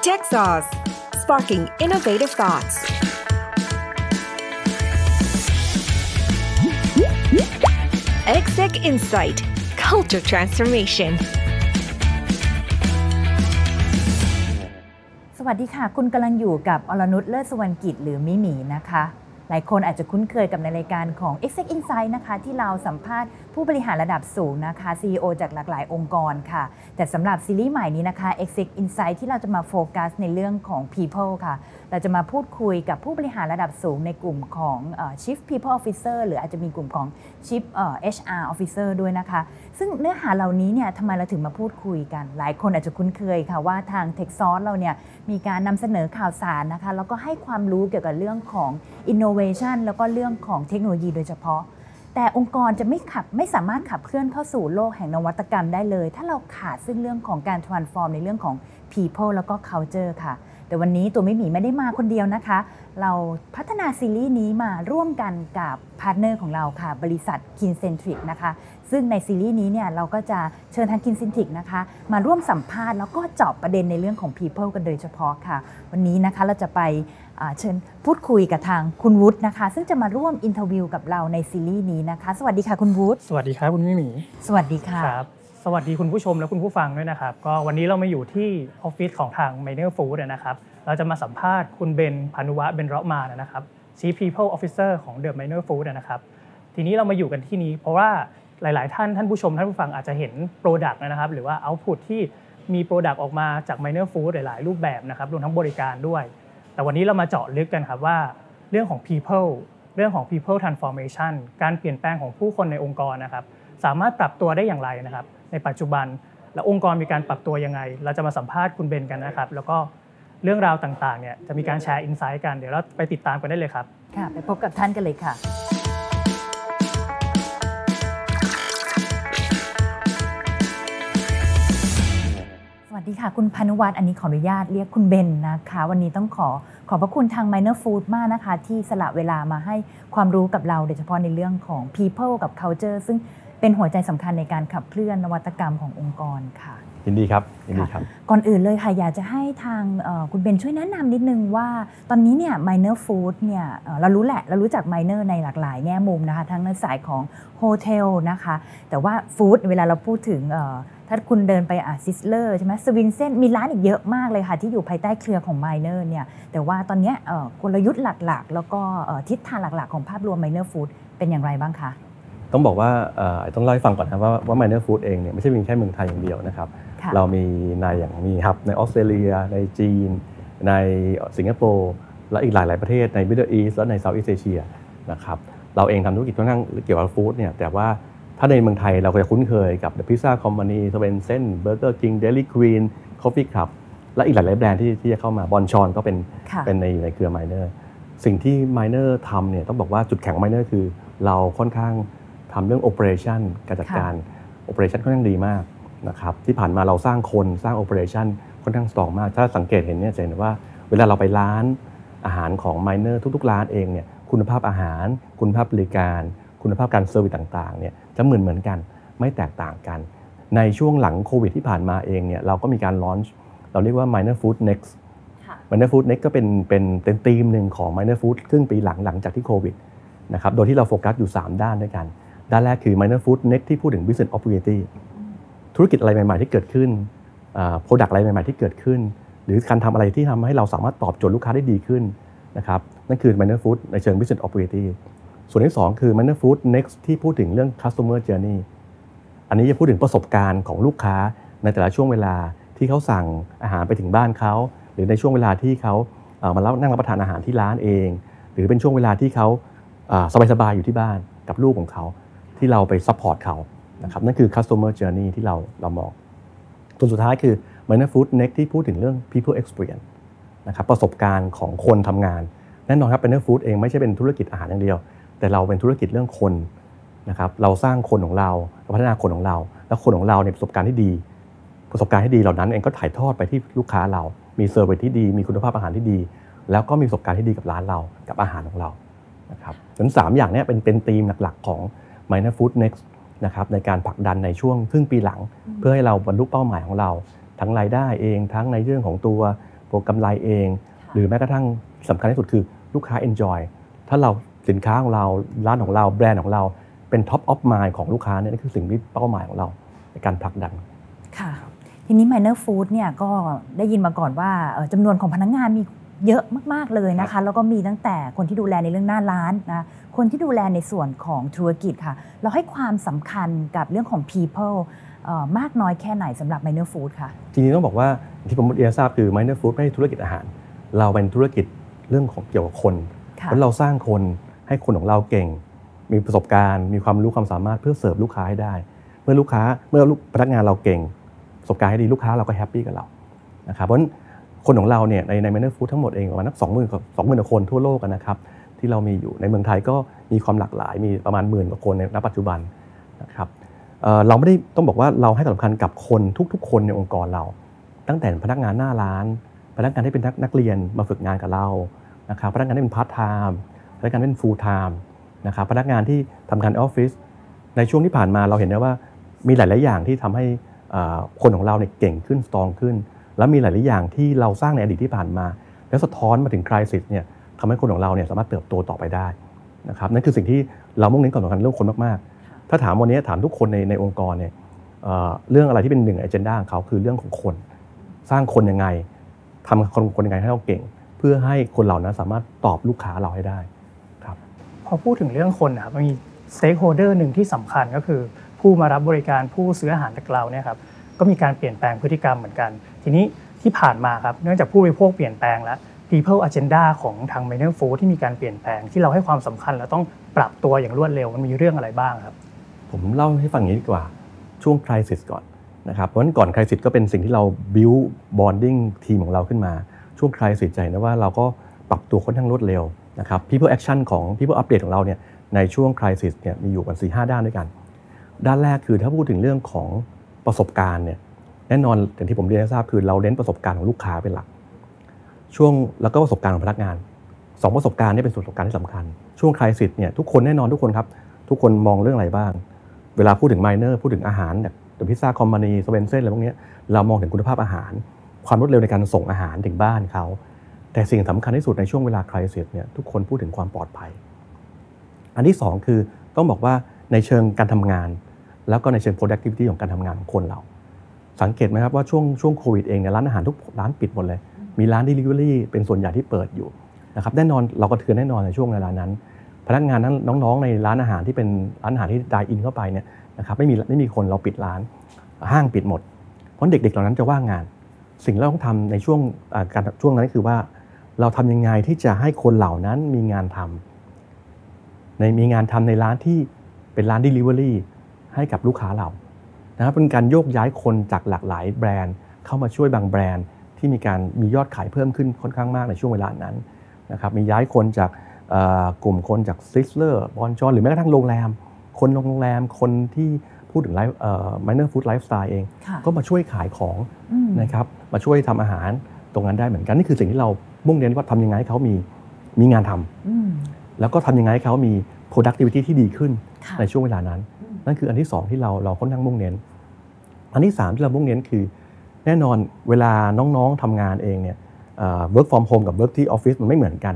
Tech Sauce Sparking Innovative Thoughts Exec Insight Culture Transformation สวัสดีค่ะ คุณกำลังอยู่กับอรนุชเลิศสวรรณกิจหรือมิหมีนะคะ หลายคนอาจจะคุ้นเคยกับในรายการของ Exec Insight นะคะ ที่เราสัมภาษณ์ ผู้บริหารระดับสูงนะคะ CEO จากหลากหลายองค์กรค่ะ แต่สำหรับซีรีส์ใหม่นี้นะคะ Exec Insight ที่เราจะมาโฟกัสในเรื่องของ People ค่ะ เราจะมาพูดคุยกับผู้บริหารระดับสูงในกลุ่มของ Chief People Officer หรืออาจจะมีกลุ่มของ Chief เอ่อ HR Officer ด้วยนะคะ ซึ่งเนื้อหาเหล่านี้เนี่ยทำไมเราถึงมาพูดคุยกัน หลายคนอาจจะคุ้นเคยค่ะว่าทาง t e c h s o u r c e เราเนี่ยมีการนำเสนอข่าวสารนะคะแล้วก็ให้ความรู้เกี่ยวกับเรื่องของ innovation แล้วก็เรื่องของเทคโนโลยีโดยเฉพาะ แต่องค์กรจะไม่ขับไม่สามารถขับเคลื่อนเข้าสู่โลกแห่งนวัตกรรมได้เลย ถ้าเราขาดซึ่งเรื่องของการ transform ในเรื่องของ people แล้วก็ culture ค่ะ แต่วันนี้ตัวมิหมีไม่ได้มาคนเดียวนะคะ เราพัฒนาซีรีส์นี้มาร่วมกันกับ partner ของเราค่ะ บริษัท Kincentric นะคะ ซึ่งในซีรีส์นี้เนี่ยเราก็จะเชิญทาง Kincentric นะคะ มาร่วมสัมภาษณ์แล้วก็เจาะประเด็นในเรื่องของ people กันโดยเฉพาะค่ะ วันนี้นะคะเราจะไป เชิญพูดคุยกับทางคุณวุฒินะคะ ซึ่งจะมาร่วม interview กับเราในซีรีส์นี้นะคะ สวัสดีค่ะคุณวุฒิสวัสดีครับคุณมิหมีสวัสดีค่ะครับสวัสดีคุณผู้ชมและคุณผู้ฟังด้วยนะครับ ก็วันนี้เรามาอยู่ที่ออฟฟิศของทาง m i n e r Food นะครับ เราจะมาสัมภาษณ์คุณเบนภาณุวัฒน์ เบ็ญเราะมานนะครับ Chief People Officer ของ The m i n e r Food นะครับ ทีนี้เรามาอยู่กันที่นี้ เพราะว่าหลาย ๆ ท่านท่านผู้ชมท่านผู้ฟังอาจจะเห็น Product นะครับ หรือว่า Output ที่มี Product ออกมาจาก m i n e r Food หลาย ๆ รูปแบบนะครับรวมทั้งบริการด้วย แต่วันนี้เรามาเจาะลึกกันครับว่า เรื่องของ people เรื่องของ people transformation การเปลี่ยนแปลงของผู้คนในองค์กรนะครับ สามารถปรับตัวได้อย่างไรนะครับ ในปัจจุบันและองค์กรมีการปรับตัวยังไง เราจะมาสัมภาษณ์คุณเบนกันนะครับ แล้วก็เรื่องราวต่างๆเนี่ยจะมีการแชร์อินไซต์กันเดี๋ยวเราไปติดตามกันได้เลยครับค่ะ ไปพบกับท่านกันเลยค่ะ สวัสดีค่ะ คุณพานุวัฒน์อันนี้ขออนุญาตเรียกคุณเบนนะคะ วันนี้ต้องขอ ขอบพระคุณทาง Minor Food มากนะคะ ที่สละเวลามาให้ความรู้กับเราโดยเฉพาะในเรื่องของ people กับ culture ซึ่งเป็นหัวใจสำคัญในการขับเคลื่อนนวัตกรรมขององค์กรค่ะ ยินดีครับยินดีครับ ก่อนอื่นเลยค่ะ อยากจะให้ทางเอ่อคุณเบนช่วยแนะนำนิดนึงว่า ตอนนี้เนี่ย minor food เนี่ยเอ่อเรารู้แหละเรารู้จัก minor ในหลากหลายแง่มุมนะคะ ทั้งในสายของโฮเทลนะคะ แต่ว่า food เวลาเราพูดถึงเอ่อถ้าคุณเดินไปอะซิสเลอร์ใช่ไหมสเวนเซ่นส์มีร้านอีกเยอะมากเลยค่ะ ที่อยู่ภายใต้เครือของ Minor เนี่ย แต่ว่าตอนเนี้ยเอ่อกลยุทธ์หลักๆ แล้วก็เอ่อทิศทางหลักๆ ของภาพรวม Minor Food เป็นอย่างไรบ้างคะต้องบอกว่าเอ่อต้องเล่าให้ฟังก่อนนะว่าว่า Minor Food เองเนี่ยไม่ใช่มีแค่เมืองไทยอย่างเดียวนะครับค่ะ เรามีในอย่างมี hub ในออสเตรเลีย ในจีน ในสิงคโปร์และอีกหลาย ๆ ประเทศใน Middle East และใน Southeast Asia นะครับเราเองทำธุรกิจค่อนข้างเกี่ยวกับฟู้ดเนี่ยแต่ว่าถ้าในเมืองไทยเราก็จะคุ้นเคยกับ The Pizza Company สเวนเซน Burger King Dairy Queen Coffee Club และอีกหลาย ๆ แบรนด์ที่ที่จะเข้ามาบอลชอนก็เป็นค่ะเป็นในอยู่ในเครือ Miner สิ่งที่ Miner ทำเนี่ยต้องบอกว่าจุดแข็งของ Miner คือ เราค่อนข้างทำเรื่อง Operation การจัดการ Operation ค่อนข้างดีมาก นะครับที่ผ่านมาเราสร้างคนสร้าง Operation ค่อนข้างสตรองมาก ถ้าสังเกตเห็นเนี่ยจะเห็นว่าเวลาเราไปร้านอาหารของ Miner ทุกๆ ร้านเองเนี่ยคุณภาพอาหาร คุณภาพบริการ คุณภาพการเซอร์วิสต่างๆเนี่ยจะเหมือนเหมือนกันไม่แตกต่างกัน ในช่วงหลังโควิดที่ผ่านมาเองเนี่ยเราก็มีการลอนช์เราเรียกว่า Miner Food Next ค่ะ Miner Food Next ก็เป็นเป็นเป็นธีมหนึ่งของ Miner Food ครึ่งปีหลังหลังจากที่โควิดนะครับโดยที่เราโฟกัสอยู่ 3 ด้านด้วยกัน ด้านแรกคือ Miner Food Next ที่พูดถึง Business Opportunity ธุรกิจอะไรใหม่ ๆ ที่เกิดขึ้นproduct อะไรใหม่ ๆ ที่เกิดขึ้น หรือการทำอะไรที่ทำให้เราสามารถตอบโจทย์ลูกค้าได้ดีขึ้นนะครับนั่นคือ Minor Food ในเชิง Business Opportunity ส่วนที่ 2 คือ Minor Food Next ที่พูดถึงเรื่อง Customer Journey อันนี้จะพูดถึงประสบการณ์ของลูกค้าในแต่ละช่วงเวลาที่เขาสั่งอาหารไปถึงบ้านเขา หรือในช่วงเวลาที่เขาเอ่อมารับนั่งรับประทานอาหารที่ร้านเอง หรือเป็นช่วงเวลาที่เขาสบายๆอยู่ที่บ้านกับลูกของเขา ที่เราไป support เขา นะครับนั่นคือ customer journey ที่เราเรามองส่วนสุดท้ายคือ Minor Food Next ที่พูดถึงเรื่อง people experience นะครับประสบการณ์ของคนทำงานแน่นอนครับ Minor Food เองไม่ใช่เป็นธุรกิจอาหารอย่างเดียว แต่เราเป็นธุรกิจเรื่องคนนะครับเราสร้างคนของเราเราพัฒนาคนของเรา แล้วคนของเราเนี่ยประสบการณ์ที่ดี ประสบการณ์ที่ดีเหล่านั้นเองก็ถ่ายทอดไปที่ลูกค้าเรา มีเซอร์วิสที่ดี มีคุณภาพอาหารที่ดี แล้วก็มีประสบการณ์ที่ดีกับร้านเรา กับอาหารของเรานะครับฉะนั้นสามอย่างนี้เป็นเป็นธีมหลักๆของ Minor Food Next นะครับในการผลักดันในช่วงครึ่งปีหลัง เพื่อให้เราบรรลุเป้าหมายของเรา ทั้งรายได้เองทั้งในเรื่องของตัวตัวกำไรเอง หรือแม้กระทั่งสำคัญที่สุดคือลูกค้า enjoy ถ้าเราสินค้าของเราร้านของเราแบรนด์ของเราเป็น top of mind ของลูกค้าเนี่ยนี่คือสิ่งที่เป้าหมายของเราในการผลักดันค่ะทีนี้ Miner Food เนี่ยก็ได้ยินมาก่อนว่าเอ่อจำนวนของพนักงานมี เยอะมาก ๆ เลยนะคะ แล้วก็มีตั้งแต่คนที่ดูแลในเรื่องหน้าร้านนะคนที่ดูแลในส่วนของธุรกิจค่ะ เราให้ความสำคัญกับเรื่องของ people เอ่อมากน้อยแค่ไหนสำหรับ Miner Food ค่ะ จริงๆต้องบอกว่าที่ผมเรียนทราบคือ Miner Food ไม่ใช่ธุรกิจอาหาร เราเป็นธุรกิจเรื่องของเกี่ยวกับคนค่ะเพราะเราสร้างคนให้คนของเราเก่ง มีประสบการณ์ มีความรู้ความสามารถเพื่อเสิร์ฟลูกค้าให้ได้ เมื่อลูกค้าเมื่อลูกพนักงานเราเก่ง ประสบการณ์ให้ดีลูกค้าเราก็ happy กับเรานะครับเพราะฉะนั้น คนของเราเนี่ยในใน Minor Food ทั้งหมดเองประมาณนักสองหมื่นสองหมื่นคนทั่วโลกกันนะครับที่เรามีอยู่ในเมืองไทยก็มีความหลากหลายมีประมาณหมื่นกว่าคนในณปัจจุบันนะครับเราไม่ได้ต้องบอกว่าเราให้ความสำคัญกับคนทุก ๆ คนในองค์กรเรา ตั้งแต่พนักงานหน้าร้าน พนักงานที่เป็นนักนักเรียนมาฝึกงานกับเรานะครับพนักงานที่เป็นพาร์ทไทม์พนักงานที่เป็น full-time นะครับพนักงานที่ทำงานออฟฟิศในช่วงที่ผ่านมาเราเห็นได้ว่ามีหลาย ๆ อย่างที่ทำให้คนของเราเนี่ยเก่งขึ้นสตรองขึ้น แล้วมีหลาย ๆ อย่างที่เราสร้างในอดีตที่ผ่านมา แล้วสะท้อนมาถึงคริสิสเนี่ยทำให้คนของเราเนี่ยสามารถเติบโตต่อไปได้นะครับนั่นคือสิ่งที่เรามุ่งเน้นความสำคัญเรื่องคนมาก ๆ ถ้าถามวันนี้ถามทุกคนในในองค์กรเนี่ยเอ่อเรื่องอะไรที่เป็นหนึ่งอเจนดาของเขาคือเรื่องของคน สร้างคนยังไงทำคนคนยังไงให้เราเก่ง เพื่อให้คนเหล่านั้นสามารถตอบลูกค้าเราให้ได้ครับพอพูดถึงเรื่องคนนะครับมันมี stakeholder หนึ่งที่สำคัญก็คือ ผู้มารับบริการผู้ซื้ออาหารจากเราเนี่ยครับก็มีการเปลี่ยนแปลงพฤติกรรมเหมือนกันทีนี้ที่ผ่านมาครับเนื่องจากผู้บริโภคเปลี่ยนแปลงแล้ว people agenda ของทาง Minor Food ที่มีการเปลี่ยนแปลงที่เราให้ความสำคัญและต้องปรับตัวอย่างรวดเร็วมันมีเรื่องอะไรบ้างครับ ผมเล่าให้ฟังอย่างนี้ดีกว่าช่วง crisis ก่อนนะครับเพราะฉะนั้นก่อน crisis ก็เป็นสิ่งที่เรา build bonding ทีมของเราขึ้นมาช่วงคริสิสใจนะว่าเราก็ปรับตัวค่อนข้างรวดเร็วนะครับ people action ของ people update ของเราเนี่ยในช่วงคริสิสเนี่ยมีอยู่กัน4 5ด้านด้วยกัน ด้านแรกคือถ้าพูดถึงเรื่องของประสบการณ์เนี่ย แน่นอนอย่างที่ผมเรียนให้ทราบคือเราเน้นประสบการณ์ของลูกค้าเป็นหลัก ช่วงแล้วก็ประสบการณ์ของพนักงานสองประสบการณ์นี่เป็นส่วนประสบการณ์ที่สำคัญ ช่วงคริสิสเนี่ยทุกคนแน่นอนทุกคนครับ ทุกคนมองเรื่องอะไรบ้าง เวลาพูดถึงไมเนอร์พูดถึงอาหารแบบพิซซ่าคอมมานีสเวนเซนอะไรพวกนี้เรามองถึงคุณภาพอาหาร ความรวดเร็วในการส่งอาหารถึงบ้านเขา แต่สิ่งสำคัญที่สุดในช่วงเวลาคริสิสเนี่ยทุกคนพูดถึงความปลอดภัย อันที่สองคือต้องบอกว่าในเชิงการทำงาน แล้วก็ในเชิง productivity ของการทำงานของคนเรา สังเกตไหมครับว่าช่วงช่วงโควิดเองเนี่ยร้านอาหารทุกร้านปิดหมดเลย มีร้าน delivery เป็นส่วนใหญ่ที่เปิดอยู่นะครับแน่นอนเราก็เทือนแน่นอนในช่วงเวลานั้น พนักงานนั้นน้องๆในร้านอาหารที่เป็นร้านอาหารที่ดายอินเข้าไปเนี่ยนะครับไม่มีไม่มีคนเราปิดร้าน ห้างปิดหมด เพราะเด็กๆเหล่านั้นจะว่างงาน สิ่งที่เราต้องทำในช่วงการช่วงนั้นคือว่า เราทำยังไงที่จะให้คนเหล่านั้นมีงานทำในมีงานทำในร้านที่เป็นร้าน Delivery ให้กับลูกค้าเรา นะครับเป็นการโยกย้ายคนจากหลากหลายแบรนด์ เข้ามาช่วยบางแบรนด์ ที่มีการมียอดขายเพิ่มขึ้นค่อนข้างมากในช่วงเวลานั้นนะครับมีย้ายคนจากเอ่อกลุ่มคนจาก Sizzler Bonchon หรือแม้กระทั่งโรงแรม คนโรงแรมคนที่พูดถึงไลฟ์เอ่อ minor food lifestyle เองค่ะก็มาช่วยขายของอืมนะครับมาช่วยทำอาหารตรงนั้นได้เหมือนกัน นี่คือสิ่งที่เรามุ่งเน้นว่าทำยังไงให้เขามีมีงานทำอืมแล้วก็ทำยังไงให้เขามี productivity ที่ดีขึ้นค่ะในช่วงเวลานั้น นั่นคืออันที่สองที่เราเราค่อนข้างมุ่งเน้น อันที่สามที่เรามุ่งเน้นคือ แน่นอนเวลาน้องๆทำงานเองเนี่ยเอ่อ work from home กับ work ที่ออฟฟิศมันไม่เหมือนกัน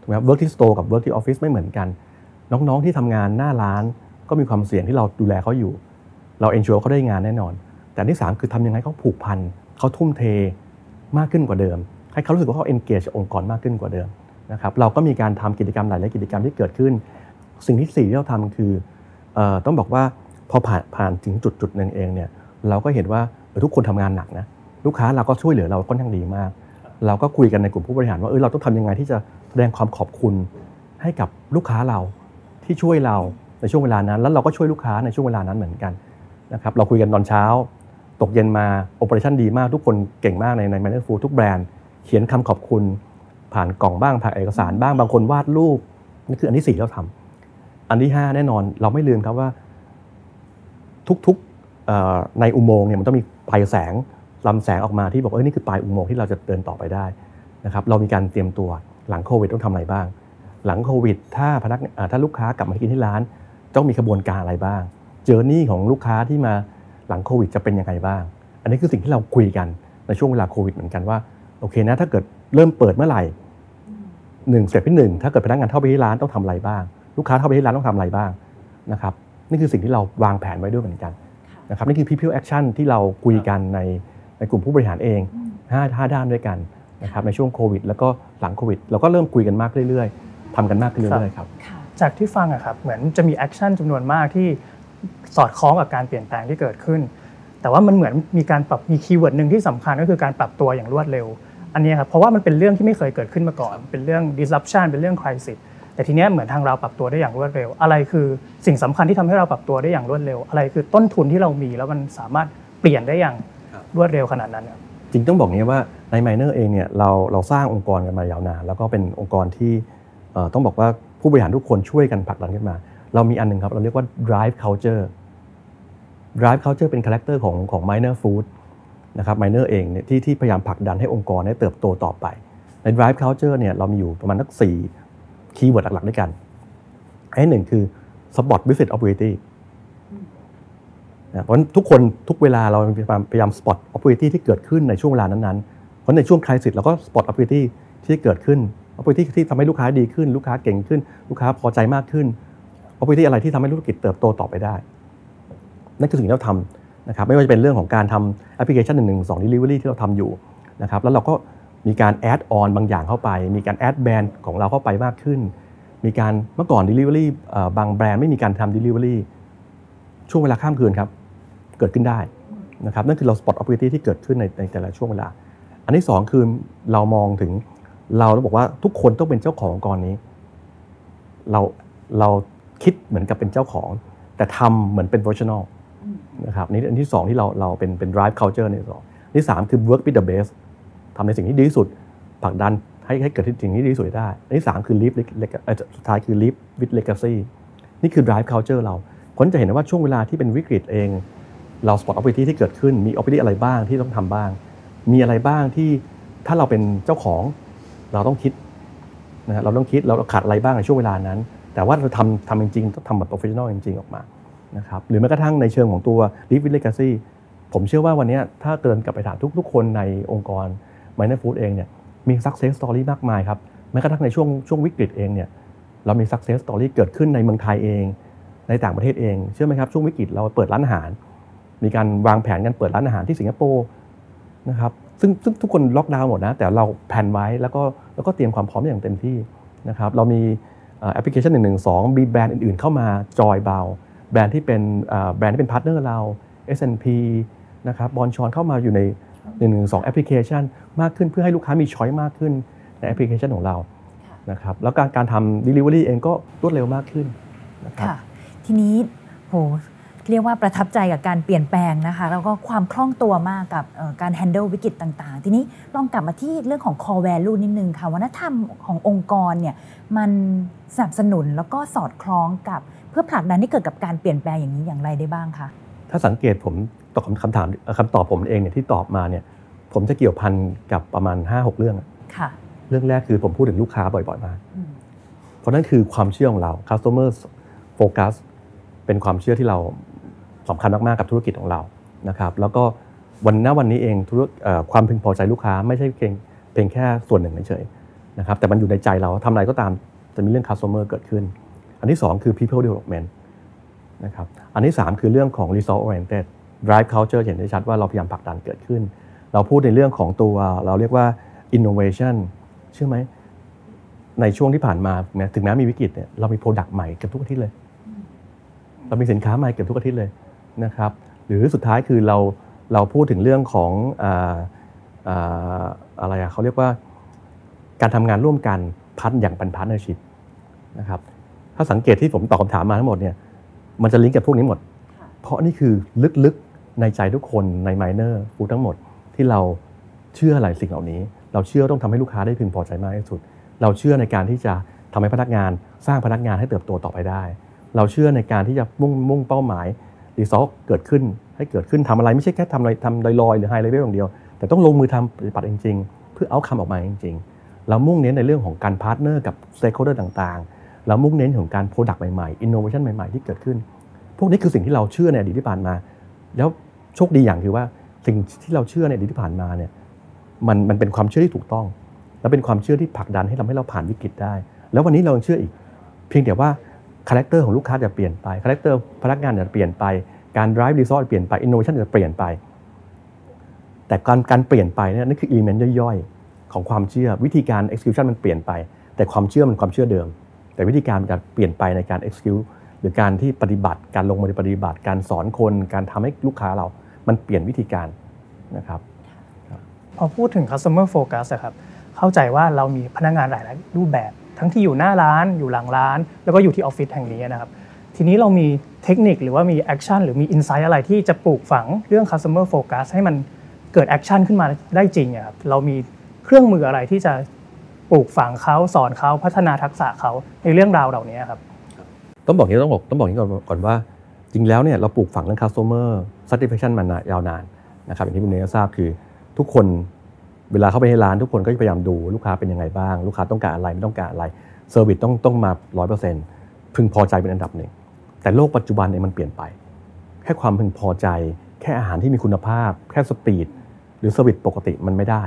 ถูกไหมครับ work ที่ store กับ work ที่ออฟฟิศไม่เหมือนกัน น้องๆที่ทำงานหน้าร้านก็มีความเสี่ยงที่เราดูแลเขาอยู่ เรา ensure เขาได้งานแน่นอน แต่อันที่ 3 คือทำยังไงเขาผูกพันเขาทุ่มเทมากขึ้นกว่าเดิม ให้เขารู้สึกว่าเขา engage กับองค์กรมากขึ้นกว่าเดิมนะครับเราก็มีการทำกิจกรรมหลายๆกิจกรรมที่เกิดขึ้น สิ่งที่สี่ที่เราทำคือออต้องบอกว่าพอผ่านผ่านถึงจุดจุดหนึ่งเองเนี่ย เราก็เห็นว่าทุกคนทำงานหนักนะลูกค้าเราก็ช่วยเหลือเราค่อนข้างดีมาก เราก็คุยกันในกลุ่มผู้บริหารว่าเออเราต้องทำยังไงที่จะแสดงความขอบคุณให้กับลูกค้าเราที่ช่วยเราในช่วงเวลานั้น แล้วเราก็ช่วยลูกค้าในช่วงเวลานั้นเหมือนกันนะครับเราคุยกันตอนเช้า ตกเย็นมา operation ดีมากทุกคนเก่งมากในใน Minor Food ทุกแบรนด์ เขียนคำขอบคุณ ผ่านกล่องบ้างผ่านเอกสารบ้างบางคนวาดรูปนี่คืออันที่สี่เราทำอันที่ห้าแน่นอนเราไม่ลืมครับว่าทุกๆ ในอุโมงค์เนี่ยมันต้องมีปลายแสงลำแสงออกมาที่บอกว่าเอ้ยนี่คือปลายอุโมงค์ที่เราจะเดินต่อไปได้นะครับเรามีการเตรียมตัวหลังโควิดต้องทำอะไรบ้าง หลังโควิด ถ้าพนักถ้าลูกค้ากลับมากินที่ร้าน ต้องมีกระบวนการอะไรบ้าง เจอร์นี่ของลูกค้าที่มาหลังโควิดจะเป็นยังไงบ้าง อันนี้คือสิ่งที่เราคุยกันในช่วงเวลาโควิดเหมือนกันว่าโอเคนะถ้าเกิดเริ่มเปิดเมื่อไหร่หนึ่งเสเต็ปที่หนึ่งถ้าเกิดพนักงานเข้าไปที่ร้านต้องทำอะไรบ้าง ลูกค้าเข้าไปที่ร้านต้องทำอะไรบ้างนะครับนี่คือสิ่งที่เราวางแผนไว้ด้วยเหมือนกัน นะครับนี่คือ people action ที่เราคุยกันในในกลุ่มผู้บริหารเองห้าห้าด้านด้วยกันนะครับในช่วงโควิด แล้วก็หลังโควิด เราก็เริ่มคุยกันมากเรื่อยๆทำกันมากขึ้นเรื่อยๆครับค่ะจากที่ฟังอะครับเหมือนจะมี action จำนวนมากที่สอดคล้องกับการเปลี่ยนแปลงที่เกิดขึ้น แต่ว่ามันเหมือนมีการปรับมี keyword หนึ่งที่สำคัญก็คือการปรับตัวอย่างรวดเร็ว อันนี้ครับเพราะว่ามันเป็นเรื่องที่ไม่เคยเกิดขึ้นมาก่อน เป็นเรื่อง disruption เป็นเรื่อง crisis แต่ทีเนี้ยเหมือนทางเราปรับตัวได้อย่างรวดเร็ว อะไรคือสิ่งสำคัญที่ทำให้เราปรับตัวได้อย่างรวดเร็ว อะไรคือต้นทุนที่เรามีแล้วมันสามารถเปลี่ยนได้อย่างรวดเร็วขนาดนั้นครับจริงต้องบอกงี้ว่าใน Miner เองเนี่ยเราเราสร้างองค์กรกันมายาวนาน แล้วก็เป็นองค์กรที่เอ่อต้องบอกว่าผู้บริหารทุกคนช่วยกันผลักดันขึ้นมา เรามีอันหนึ่งครับ เราเรียกว่า drive culture drive culture เป็น character ของของ Minor Food นะครับ Miner เองเนี่ยที่ที่พยายามผลักดันให้องค์กรได้เติบโตต่อไป ใน drive culture เนี่ยเรามีอยู่ประมาณสักสี่ keyword หลักๆด้วยกันอันหนึ่งคือ spot business opportunity เพราะฉะนั้นทุกคนทุกเวลาเราพยายามพยายาม spot opportunity ที่เกิดขึ้นในช่วงเวลานั้นๆ เพราะในช่วง crisis เราก็ spot opportunity ที่เกิดขึ้น opportunity ที่ทำให้ลูกค้าดีขึ้น ลูกค้าเก่งขึ้น ลูกค้าพอใจมากขึ้น opportunity อะไรที่ทำให้ธุรกิจเติบโตต่อไปได้ นั่นคือสิ่งที่เราทำนะครับไม่ว่าจะเป็นเรื่องของการทำแอปพลิเคชันหนึ่งหนึ่งสอง delivery ที่เราทำอยู่นะครับแล้วเราก็ มีการ add on บางอย่างเข้าไป มีการ add แบรนด์ของเราเข้าไปมากขึ้น มีการเมื่อก่อน Delivery บางแบรนด์ไม่มีการทำ delivery ช่วงเวลาข้ามคืนครับ เกิดขึ้นได้นะครับนั่นคือเรา spot opportunity ที่เกิดขึ้นในในแต่ละช่วงเวลา อันที่สองคือเรามองถึงเราต้องบอกว่าทุกคนต้องเป็นเจ้าขององค์กรนี้ เราเราคิดเหมือนกับเป็นเจ้าของ แต่ทำเหมือนเป็น professional นะครับนี่อันที่สองที่เราเราเป็นเป็น drive culture ในสองอันที่สามคือ work with the best ทำในสิ่งที่ดีที่สุดผลักดันให้ให้เกิดสิ่งที่ดีที่สุดได้อันที่สามคือ live leg- เอ่อสุดท้ายคือ live with legacy นี่คือ drive culture เราคนจะเห็นว่าช่วงเวลาที่เป็นวิกฤตเอง เรา spot opportunity ที่เกิดขึ้นมี opportunity อะไรบ้างที่ต้องทำบ้าง มีอะไรบ้างที่ถ้าเราเป็นเจ้าของเราต้องคิดนะเราต้องคิดเราขาดอะไรบ้างในช่วงเวลานั้น แต่ว่าเราทำทำจริงๆต้องทำแบบ professional จริงๆ ออกมานะครับหรือแม้กระทั่งในเชิงของตัว live with legacy ผมเชื่อว่าวันนี้ถ้าเกินกลับไปถามทุกๆ คนในองค์กร Miner Food เองเนี่ยมี success story มากมายครับแม้กระทั่งในช่วงช่วงวิกฤตเองเนี่ยเรามี success story เกิดขึ้นในเมืองไทยเอง ในต่างประเทศเองเชื่อไหมครับช่วงวิกฤตเราเปิดร้านอาหาร มีการวางแผนกันเปิดร้านอาหารที่สิงคโปร์นะครับซึ่งซึ่งทุกคนล็อกดาวน์หมดนะแต่เราแผนไว้แล้วก็แล้วก็เตรียมความพร้อมอย่างเต็มที่นะครับเรามีแอปพลิเคชัน 1 1 2 มีแบรนด์อื่นๆ เข้ามา join บางแบรนด์ที่เป็นแบรนด์ที่เป็น partner เรา S&P นะครับ Bonchon เข้ามาอยู่ใน 1 1 2แอปพลิเคชันมากขึ้นเพื่อให้ลูกค้ามี choice มากขึ้นในแอปพลิเคชันของเรานะครับแล้วการการทำ Delivery เองก็รวดเร็วมากขึ้นนะครับค่ะทีนี้โหเรียกว่าประทับใจกับการเปลี่ยนแปลงนะคะแล้วก็ความคล่องตัวมากกับเอ่อการ handle วิกฤตต่างๆ ทีนี้ลองกลับมาที่เรื่องของ core value นิดนึงค่ะวัฒนธรรมขององค์กรเนี่ยมันสนับสนุนแล้วก็สอดคล้องกับเพื่อผลักดันให้เกิดกับการเปลี่ยนแปลงอย่างนี้อย่างไรได้บ้างคะถ้าสังเกตผม ตอบคำคำถามเอ่อคำตอบผมเองเนี่ยที่ตอบมาเนี่ยผมจะเกี่ยวพันกับประมาณ 5-6 เรื่องอะค่ะเรื่องแรกคือผมพูดถึงลูกค้าบ่อยๆมากอืมเพราะนั่นคือความเชื่อของเรา customer focus เป็นความเชื่อที่เราสำคัญมากๆกับธุรกิจของเรานะครับ แล้วก็วันหน้าวันนี้เองธุรเอ่อความพึงพอใจลูกค้าไม่ใช่เพียงเพียงแค่ส่วนหนึ่งเฉยๆนะครับ แต่มันอยู่ในใจเราทำอะไรก็ตามจะมีเรื่อง customer เกิดขึ้น อันที่สองคือ people development นะครับ อันที่ 3 คือเรื่องของ result oriented drive culture เห็นได้ชัดว่าเราพยายามผลักดันเกิดขึ้น เราพูดในเรื่องของตัวเราเรียกว่า innovation เชื่อไหมในช่วงที่ผ่านมาถึงแม้มีวิกฤตเนี่ยเรามี product ใหม่เกือบทุกอาทิตย์เลย เรามีสินค้าใหม่เกือบทุกอาทิตย์เลยนะครับ หรือสุดท้ายคือเราเราพูดถึงเรื่องของอะไรอะเขาเรียกว่าการทำงานร่วมกันพัฒนาอย่างเป็น partnership นะครับถ้าสังเกตที่ผมตอบคำถามมาทั้งหมดเนี่ยมันจะลิงก์กับพวกนี้หมด เพราะนี่คือลึกๆ ในใจทุกคนใน Minor Food ทั้งหมดที่เราเชื่ออะไรสิ่งเหล่านี้ เราเชื่อต้องทำให้ลูกค้าได้พึงพอใจมากที่สุด เราเชื่อในการที่จะทำให้พนักงาน สร้างพนักงานให้เติบโตต่อไปได้ เราเชื่อในการที่จะมุ่งมุ่งเป้าหมาย result เกิดขึ้นให้เกิดขึ้นทำอะไรไม่ใช่แค่ทำอะไรทำลอยๆหรือไฮเลเวลอย่างเดียว แต่ต้องลงมือทำปฏิบัติจริง ๆ เพื่อ outcome ออกมาจริง ๆ เรามุ่งเน้นในเรื่องของการ partner กับ stakeholder ต่างๆ เรามุ่งเน้นของการ product ใหม่ๆอินโนเวชันใหม่ๆ ที่เกิดขึ้น พวกนี้คือสิ่งที่เราเชื่อในอดีตที่ผ่านมา แล้วโชคดีอย่างคือว่าสิ่งที่เราเชื่อในอดีตที่ผ่านมาเนี่ยมันมันเป็นความเชื่อที่ถูกต้อง และเป็นความเชื่อที่ผลักดันให้ทำให้เราผ่านวิกฤตได้ แล้ววันนี้เรายังเชื่ออีก เพียงแต่ว่า character ของลูกค้าจะเปลี่ยนไป character พนักงานจะเปลี่ยนไปการ drive result เปลี่ยนไป innovation จะเปลี่ยนไป แต่การการเปลี่ยนไปเนี่ยนั่นคือ element ย่อยๆ ของความเชื่อวิธีการ execution มันเปลี่ยนไป แต่ความเชื่อมันความเชื่อเดิม แต่วิธีการมันจะเปลี่ยนไปในการ execute หรือการที่ปฏิบัติการลงมือปฏิบัติการสอนคนการทำให้ลูกค้าเรา มันเปลี่ยนวิธีการนะครับพอพูดถึง customer focus ครับเข้าใจว่าเรามีพนักงานหลายรูปแบบ ทั้งที่อยู่หน้าร้านอยู่หลังร้าน แล้วก็อยู่ที่ออฟฟิศแห่งนี้นะครับ ทีนี้เรามีเทคนิคหรือว่ามี action หรือมี insight อะไรที่จะปลูกฝังเรื่อง customer focus ให้มันเกิด action ขึ้นมาได้จริงอะครับเรามีเครื่องมืออะไรที่จะปลูกฝังเขาสอนเขาพัฒนาทักษะเขาในเรื่องราวเหล่านี้ครับ ต้องบอกอย่างนี้ต้องบอกต้องบอกนี้ก่อนก่อนว่า จริงแล้วเนี่ยเราปลูกฝังเรื่อง customer satisfaction มานายาวนานนะครับอย่างที่คุณเนยทราบคือทุกคนเวลาเข้าไปในร้านทุกคนก็จะพยายามดูลูกค้าเป็นยังไงบ้าง ลูกค้าต้องการอะไรไม่ต้องการอะไร service ต้องต้องมาร้อยเปอร์เซ็นต์พึงพอใจเป็นอันดับหนึ่ง แต่โลกปัจจุบันเนี่ยมันเปลี่ยนไป แค่ความพึงพอใจ แค่อาหารที่มีคุณภาพ แค่ speed หรือ service ปกติมันไม่ได้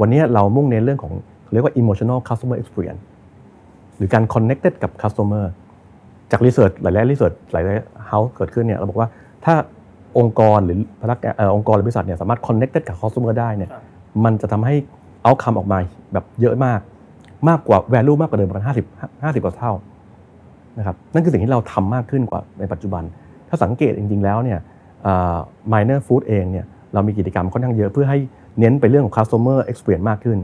วันนี้เรามุ่งเน้นเรื่องของเรียกว่า emotional customer experience หรือการ connected กับ customer จากรีเสิร์ชหลายๆรีเสิร์ชหลายๆเฮาส์เกิดขึ้นเนี่ยเราบอกว่าถ้าองค์กรหรือพนักงานเอ่อองค์กรหรือบริษัทเนี่ยสามารถ connected กับ customer ได้เนี่ยมันจะทำให้ outcome ออกมาแบบเยอะมาก มากกว่า value มากกว่าเดิมประมาณ50 50กว่าเท่านะครับนั่นคือสิ่งที่เราทำมากขึ้นกว่าในปัจจุบัน ถ้าสังเกตจริง ๆ แล้วเนี่ยเอ่อ minor food เองเนี่ยเรามีกิจกรรมค่อนข้างเยอะเพื่อให้เน้นไปเรื่องของ customer experience มากขึ้น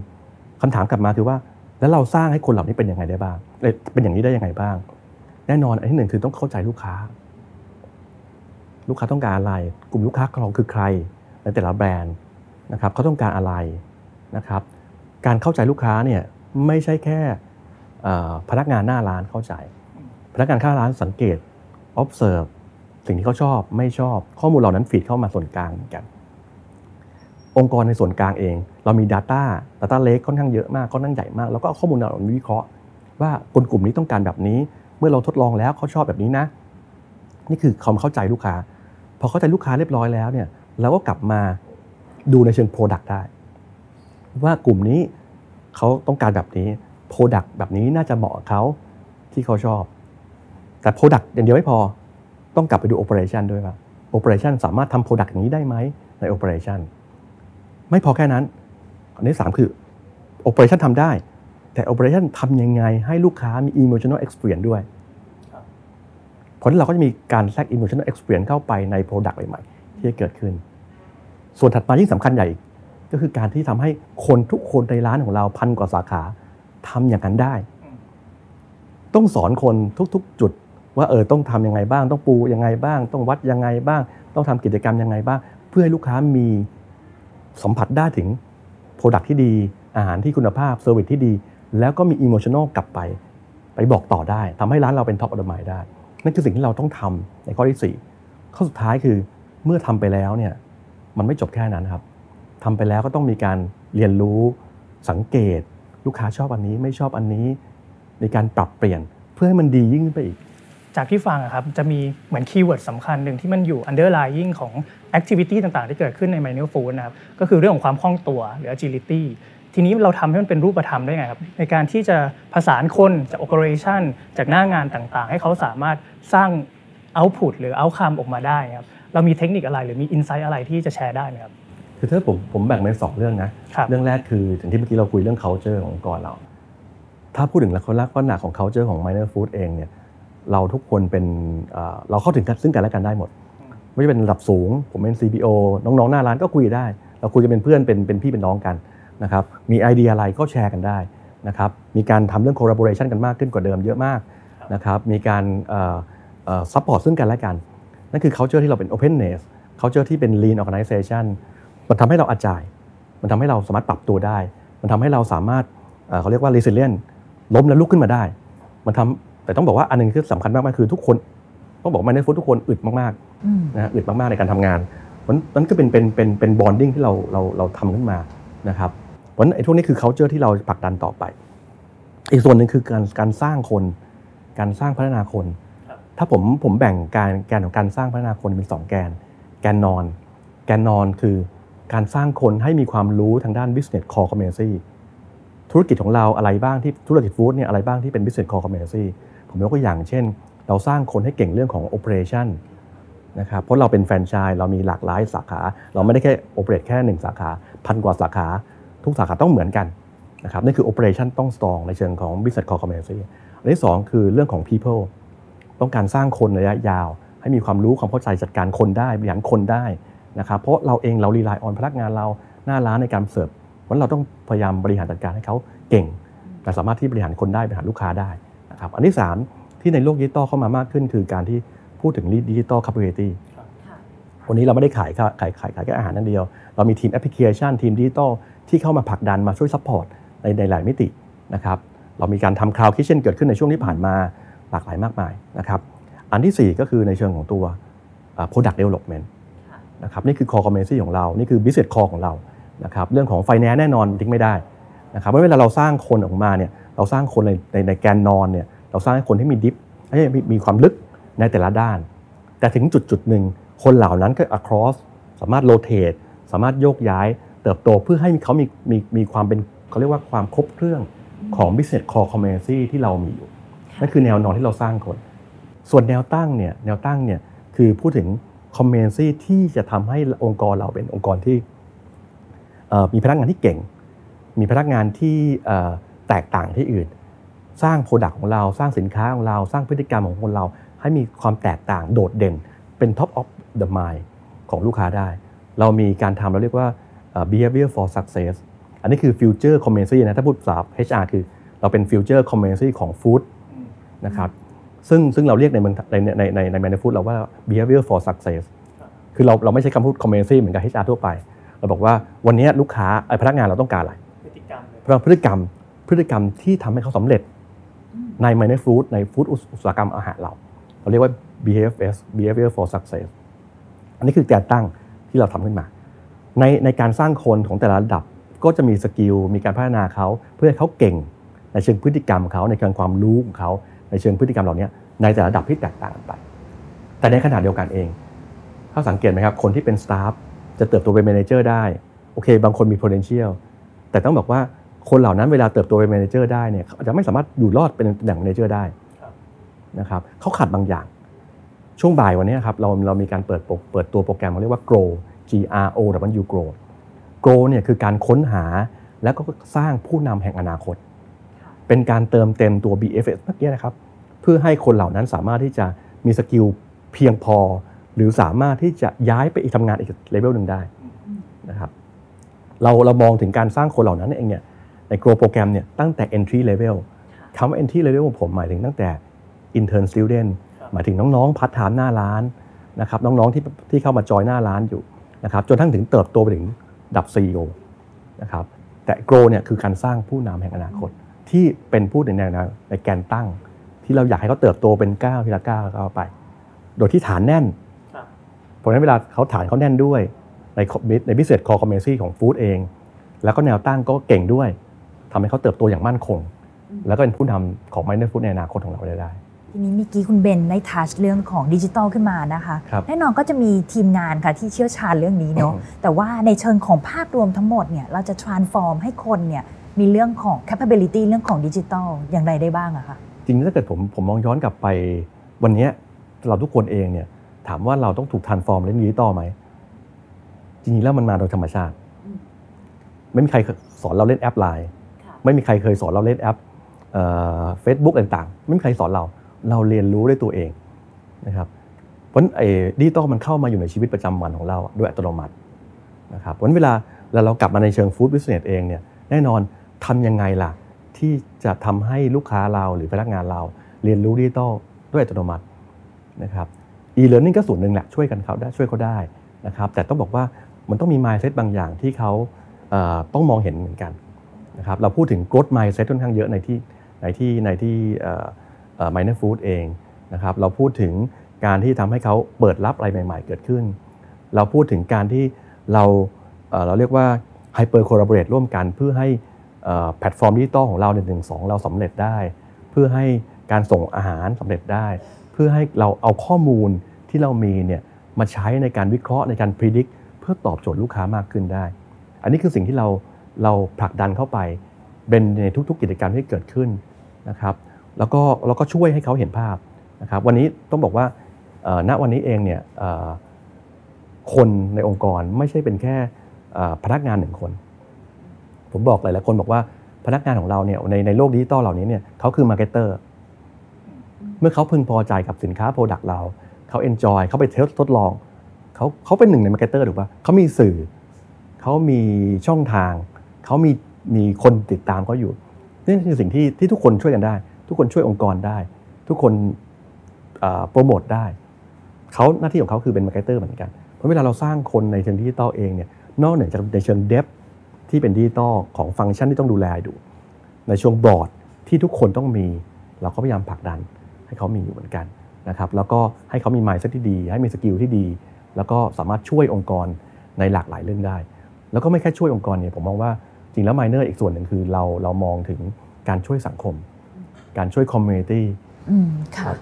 คำถามกลับมาคือว่า แล้วเราสร้างให้คนเหล่านี้เป็นยังไงได้บ้างเอ้ยเป็นอย่างนี้ได้ยังไงบ้าง แน่นอนอันที่หนึ่งคือต้องเข้าใจลูกค้า ลูกค้าต้องการอะไร กลุ่มลูกค้าของเราคือใครในแต่ละแบรนด์นะครับเขาต้องการอะไรนะครับ การเข้าใจลูกค้าเนี่ยไม่ใช่แค่พนักงานหน้าร้านเข้าใจ พนักงานข้างร้านสังเกต observe สิ่งที่เขาชอบไม่ชอบข้อมูลเหล่านั้นฟีดเข้ามาส่วนกลางเหมือนกัน องค์กรในส่วนกลางเอง เรามี Data Data Lake ค่อนข้างเยอะมากค่อนข้างใหญ่มาก แล้วก็เอาข้อมูลเหล่านี้วิเคราะห์ว่าคนกลุ่มนี้ต้องการแบบนี้ เมื่อเราทดลองแล้วเขาชอบแบบนี้นะ นี่คือความเข้าใจลูกค้า พอเข้าใจลูกค้าเรียบร้อยแล้วเนี่ยเราก็กลับมาดูในเชิง Product ได้ ว่ากลุ่มนี้เขาต้องการแบบนี้ Product แบบนี้น่าจะเหมาะกับเขาที่เขาชอบ แต่ Product อย่างเดียวไม่พอต้องกลับไปดู Operation ด้วยว่า Operation สามารถทำ Product อย่างนี้ได้ไหมใน Operation ไม่พอแค่นั้น อันที่สามคือ Operation ทำได้ แต่ Operation ทำยังไงให้ลูกค้ามี emotional experience ด้วยเพราะฉะนั้นเราก็จะมีการแทรก emotional experience เข้าไปใน Product ใหม่ๆที่จะเกิดขึ้น ส่วนถัดมายิ่งสำคัญใหญ่อีกก็คือการที่ทำให้คนทุกคนในร้านของเราพันกว่าสาขาทำอย่างนั้นได้ ต้องสอนคนทุกๆ จุดว่าเออต้องทำยังไงบ้าง ต้องปูยังไงบ้าง ต้องวัดยังไงบ้าง ต้องทำกิจกรรมยังไงบ้าง เพื่อให้ลูกค้ามีสัมผัสได้ถึง Product ที่ดี อาหารที่คุณภาพ service ที่ดี แล้วก็มี emotional กลับไป ไปบอกต่อได้ทำให้ร้านเราเป็น top of the mind ได้ นั่นคือสิ่งที่เราต้องทำในข้อที่ 4 ข้อสุดท้ายคือเมื่อทำไปแล้วเนี่ยมันไม่จบแค่นั้นครับทำไปแล้วก็ต้องมีการเรียนรู้สังเกต ลูกค้าชอบอันนี้ไม่ชอบอันนี้ในการปรับเปลี่ยนเพื่อให้มันดียิ่งขึ้นไปอีก จากที่ฟังครับจะมีเหมือนคีย์เวิร์ดสำคัญหนึ่งที่มันอยู่ underlying ของ activity ต่างๆ ที่เกิดขึ้นใน minor food นะครับก็คือเรื่องของความคล่องตัวหรือ agility ทีนี้เราทำให้มันเป็นรูปธรรมได้ไงครับ ในการที่จะผสานคนจาก operation จากหน้างานต่างๆ ให้เขาสามารถสร้าง output หรือ outcome ออกมาได้ครับ เรามีเทคนิคอะไรหรือมี insight อะไรที่จะแชร์ได้ไหมครับ คือถ้าผมผมแบ่งเป็นสองเรื่องนะครับเรื่องแรกคืออย่างที่เมื่อกี้เราคุยเรื่อง culture ขององค์กรเรา ถ้าพูดถึงลักษณะลักษณะของ culture ของ minor food เองเนี่ยเราทุกคนเป็นเอ่อเราเข้าถึงกันซึ่งกันและกันได้หมด ไม่ว่าจะเป็นระดับสูง ผมเป็น CPO น้องๆหน้าร้านก็คุยได้ เราคุยกันเป็นเพื่อนเป็นเป็นพี่เป็นน้องกัน นะครับมีไอเดียอะไรก็แชร์กันได้นะครับมีการทำเรื่อง collaboration กันมากขึ้นกว่าเดิมเยอะมากนะครับมีการ support ซึ่งกันและกัน นั่นคือ culture ที่เราเป็น openness culture ที่เป็น lean organization มันทำให้เรา agile มันทำให้เราสามารถปรับตัวได้ มันทำให้เราสามารถเอ่อเขาเรียกว่า resilient ล้มแล้วลุกขึ้นมาได้ มันทำแต่ต้องบอกว่าอันหนึงที่สำคัญมากๆคือทุกคนต้องบอกว่าใน food ทุกคนอึดมากอืมๆนะฮะอึดมากๆในการทำงานมันนั้นก็เป็นเป็นเป็นเป็น bonding ที่เราเราเราทำขึ้นมานะครับเพ ราะนั้นไอ้พวกนี้คือ culture ที่เราผลักดันต่อไป อีกส่วนหนึ่งคือการการสร้างคน การสร้างพัฒนาคน ถ้าผมผมแบ่งการแกนของการสร้างพัฒนาคนเป็นสองแกน แกนนอน แกนนอนคือการสร้างคนให้มีความรู้ทางด้าน business core competency ธุรกิจของเราอะไรบ้างที่ธุรกิจฟู้ดเนี่ยอะไรบ้างที่เป็น business core competency ผมยกตัวอย่างเช่น เราสร้างคนให้เก่งเรื่องของ operation นะครับเพราะเราเป็นแฟรนไชส์เรามีหลากหลายสาขา เราไม่ได้แค่ operate แค่หนึ่งสาขาพันกว่าสาขา ทุกสาขาต้องเหมือนกันนะครับนี่คือ operation ต้อง strong ในเชิงของ business core competency อันที่สองคือเรื่องของ people ต้องการสร้างคนระยะยาว ให้มีความรู้ความเข้าใจจัดการคนได้บริหารคนได้นะครับเพราะเราเองเรา rely on พนักงานเราหน้าร้านในการเสิร์ฟเพราะเราต้องพยายามบริหารจัดการให้เขาเก่ง แต่สามารถที่บริหารคนได้บริหารลูกค้าได้นะครับอันที่ 3 ที่ในโลกดิจิตอลเข้ามามากขึ้น คือการที่พูดถึง digital capability วันนี้เราไม่ได้ขายขายขายขายแค่อาหารนั่นเดียว เรามีทีมแอปพลิเคชันทีมดิจิตอล ที่เข้ามาผลักดันมาช่วย support ในในหลายมิตินะครับเรามีการทำ cloud kitchen เกิดขึ้นในช่วงที่ผ่านมาหลากหลายมากมายนะครับอันที่ 4 ก็คือในเชิงของตัว product development นะครับนี่คือ core competency ของเรา นี่คือ business core ของเรานะครับเรื่องของ finance แน่นอนทิ้งไม่ได้นะครับเพราะเวลาเราสร้างคนออกมาเนี่ยเราสร้างคนในในในแกนนอนเนี่ยเราสร้างคนที่มี diffมีมีความลึกในแต่ละด้าน แต่ถึงจุดจุดหนึ่งคนเหล่านั้นก็ across สามารถ rotate สามารถโยกย้าย เติบโตเพื่อให้เขามีมีมีความเป็นเขาเรียกว่าความครบเครื่องของ business core competency ที่เรามีอยู่นั่นคือแนวนอนที่เราสร้างคน ส่วนแนวตั้งเนี่ยแนวตั้งเนี่ยคือพูดถึง competency ที่จะทำให้องค์กรเราเป็นองค์กรที่มีพนักงานที่เก่ง มีพนักงานที่แตกต่างที่อื่น สร้าง product ของเราสร้างสินค้าของเราสร้างพฤติกรรมของคนเรา ให้มีความแตกต่างโดดเด่นเป็น top of the mind ของลูกค้าได้ เรามีการทำเราเรียกว่า behavior for success อันนี้คือ future competency นะถ้าพูดภาษา HR คือเราเป็น future competency ของ food นะครับซึ่งซึ่งเราเรียกในในในในใน Minor Food เราว่า behavior for success คือเราเราไม่ใช้คำพูด competency เหมือนกับ HR ทั่วไป เราบอกว่าวันนี้ลูกค้าไอ้พนักงานเราต้องการอะไรพฤติกรรมเลยเพราะพฤติกรรมพฤติกรรมที่ทำให้เขาสำเร็จใน m i n o r food ในฟู้ดอุตสาหกรรมอาหารเรา เราเรียกว่า BFS behavior for success อันนี้คือแกนตั้งที่เราทำขึ้นมา ในในการสร้างคนของแต่ละระดับก็จะมีสกิลมีการพัฒนาเขาเพื่อให้เขาเก่ง ในเชิงพฤติกรรมเขาในเชิงความรู้ของเขาในเชิงพฤติกรรมเหล่านี้ในแต่ละระดับที่แตกต่างกันไป แต่ในขณะเดียวกันเองถ้าสังเกตไหมครับคนที่เป็นสตาฟจะเติบโตเป็น m ม n เจอร์ได้โอเค บางคนมี potential แต่ต้องบอกว่าคนเหล่านั้นเวลาเติบโตเป็น m ม n เจอร์ได้เนี่ยเขาจจะไม่สามารถอยู่รอดเป็นตำแหน่ง m ม n เจอร์ได้นะครับเขาขาดบางอย่าง ช่วงบ่ายวันนี้ครับเราเรามีการเปิดเปิดตัวโปรแกรมเขาเรียกว่า grow G R O W grow grow เนี่ยคือการค้นหาแล้วก็สร้างผู้นำแห่งอนาคต เป็นการเติมเต็มตัว BFS เมื่อกี้นะครับ เพื่อให้คนเหล่านั้นสามารถที่จะมี skill เพียงพอ หรือสามารถที่จะย้ายไปอีกทำงานอีกเลเวลหนึ่งได้นะครับเราเรามองถึงการสร้างคนเหล่านั้นเองเนี่ยใน Grow program เนี่ยตั้งแต่ entry level คำว่า entry level ของผมหมายถึงตั้งแต่ intern student หมายถึงน้องๆพนักงานหน้าร้านนะครับน้องๆที่ที่เข้ามาจอยหน้าร้านอยู่ นะครับจนทั้งถึงเติบโตไปถึงดับ CEO นะครับแต่ Grow เนี่ยคือการสร้างผู้นำแห่งอนาคต ที่เป็นผู้ในแนวในแกนตั้ง ที่เราอยากให้เขาเติบโตเป็นก้าวทีละก้าวก้าวไป โดยที่ฐานแน่นเพราะฉะนั้นเวลาเขาฐานเขาแน่นด้วยในในพิเศษคอคอมเมซี่ของฟู้ดเอง แล้วก็แนวตั้งก็เก่งด้วยทำให้เขาเติบโตอย่างมั่นคง แล้วก็เป็นผู้นำของไมเนอร์ฟู้ดในอนาคตของเราได้ได้ ทีนี้เมื่อกี้คุณเบนได้ทัชเรื่องของดิจิทัลขึ้นมานะคะครับแน่นอนก็จะมีทีมงานค่ะที่เชี่ยวชาญเรื่องนี้เนาะอืมแต่ว่าในเชิงของภาพรวมทั้งหมดเนี่ยเราจะ transform ให้คนเนี่ยมีเรื่องของ capability เรื่องของดิจิทัลอย่างไรได้บ้างอะคะจริงๆถ้าเกิดผมผมมองย้อนกลับไปวันเนี้ยเราทุกคนเองเนี่ยถามว่าเราต้องถูก transform เรื่องดิจิตอลไหมจริงๆแล้วมันมาโดยธรรมชาติ ไม่มีใครสอนเราเล่นแอปไลน์ไม่มีใครเคยสอนเราเล่นแอปเฟซบุ๊กต่างๆ ไม่มีใครสอนเรา เราเรียนรู้ด้วยตัวเองนะครับเพราะฉะนั้นไอ้ดิจิตอลมันเข้ามาอยู่ในชีวิตประจำวันของเราด้วยอัตโนมัตินะครับเพราะฉะนั้นเวลาเวลาเรากลับมาในเชิง food business เองเนี่ยแน่นอนทำยังไงล่ะ ที่จะทำให้ลูกค้าเราหรือพนักงานเรา เรียนรู้ดิจิตอลด้วยอัตโนมัตินะครับ e-learning ก็ส่วนหนึ่งแหละช่วยกันเขาได้ช่วยเขาได้นะครับแต่ต้องบอกว่ามันต้องมี mindset บางอย่างที่เขาเอ่อต้องมองเห็นเหมือนกันนะครับเราพูดถึง growth mindset ค่อนข้างเยอะในที่ในที่ในที่ minor food เองนะครับเราพูดถึงการที่ทำให้เขาเปิดรับอะไรใหม่ ๆ เกิดขึ้น เราพูดถึงการที่เราเราเรียกว่า hyper collaborate ร่วมกัน เพื่อให้แพลตฟอร์มดิจิตอลของเราในหนึ่งสองเราสำเร็จได้ เพื่อให้การส่งอาหารสำเร็จได้ เพื่อให้เราเอาข้อมูลที่เรามีเนี่ยมาใช้ในการวิเคราะห์ในการพิจิตรเพื่อพื่อตอบโจทย์ลูกค้ามากขึ้นได้ อันนี้คือสิ่งที่เราเราผลักดันเข้าไปเป็นในทุกๆกิจกรรมที่เกิดขึ้นนะครับ แล้วก็เราก็ช่วยให้เขาเห็นภาพนะครับวันนี้ต้องบอกว่าณวันนี้เองเนี่ยคนในองค์กรไม่ใช่เป็นแค่พนักงานหนึ่งคน ผมบอกหลายๆคนบอกว่าพนักงานของเราเนี่ยในในโลกดิจิตอลเหล่านี้เนี่ยเขาคือ marketer เมื่อเขาพึงพอใจกับสินค้า product เราเขา enjoy เขาไป test ทดลองเขาเขาเป็นหนึ่งใน marketer ถูกปะเขามีสื่อเขามีช่องทางเขามีมีคนติดตามเขาอยู่นี่คือสิ่งที่ที่ทุกคนช่วยกันได้ ทุกคนช่วยองค์กรได้ ทุกคนโปรโมทได้เขาหน้าที่ของเขาคือเป็น marketer เหมือนกันเพราะเวลาเราสร้างคนในเชิงดิจิตอลเองเนี่ยนอกเหนือจากในเชิง depth ที่เป็นดิจิตอลของฟังก์ชันที่ต้องดูแลดู ในเชิง broad ที่ทุกคนต้องมี เราก็พยายามผลักดันให้เขามีอยู่เหมือนกันนะครับแล้วก็ให้เขามี mindset ที่ดี ให้มี skill ที่ดี แล้วก็สามารถช่วยองค์กรในหลากหลายเรื่องได้ แล้วก็ไม่แค่ช่วยองค์กรเนี่ยผมมองว่าจริงแล้วไมเนอร์อีกส่วนหนึ่งคือเราเรามองถึงการช่วยสังคม การช่วย community อืมค่ะ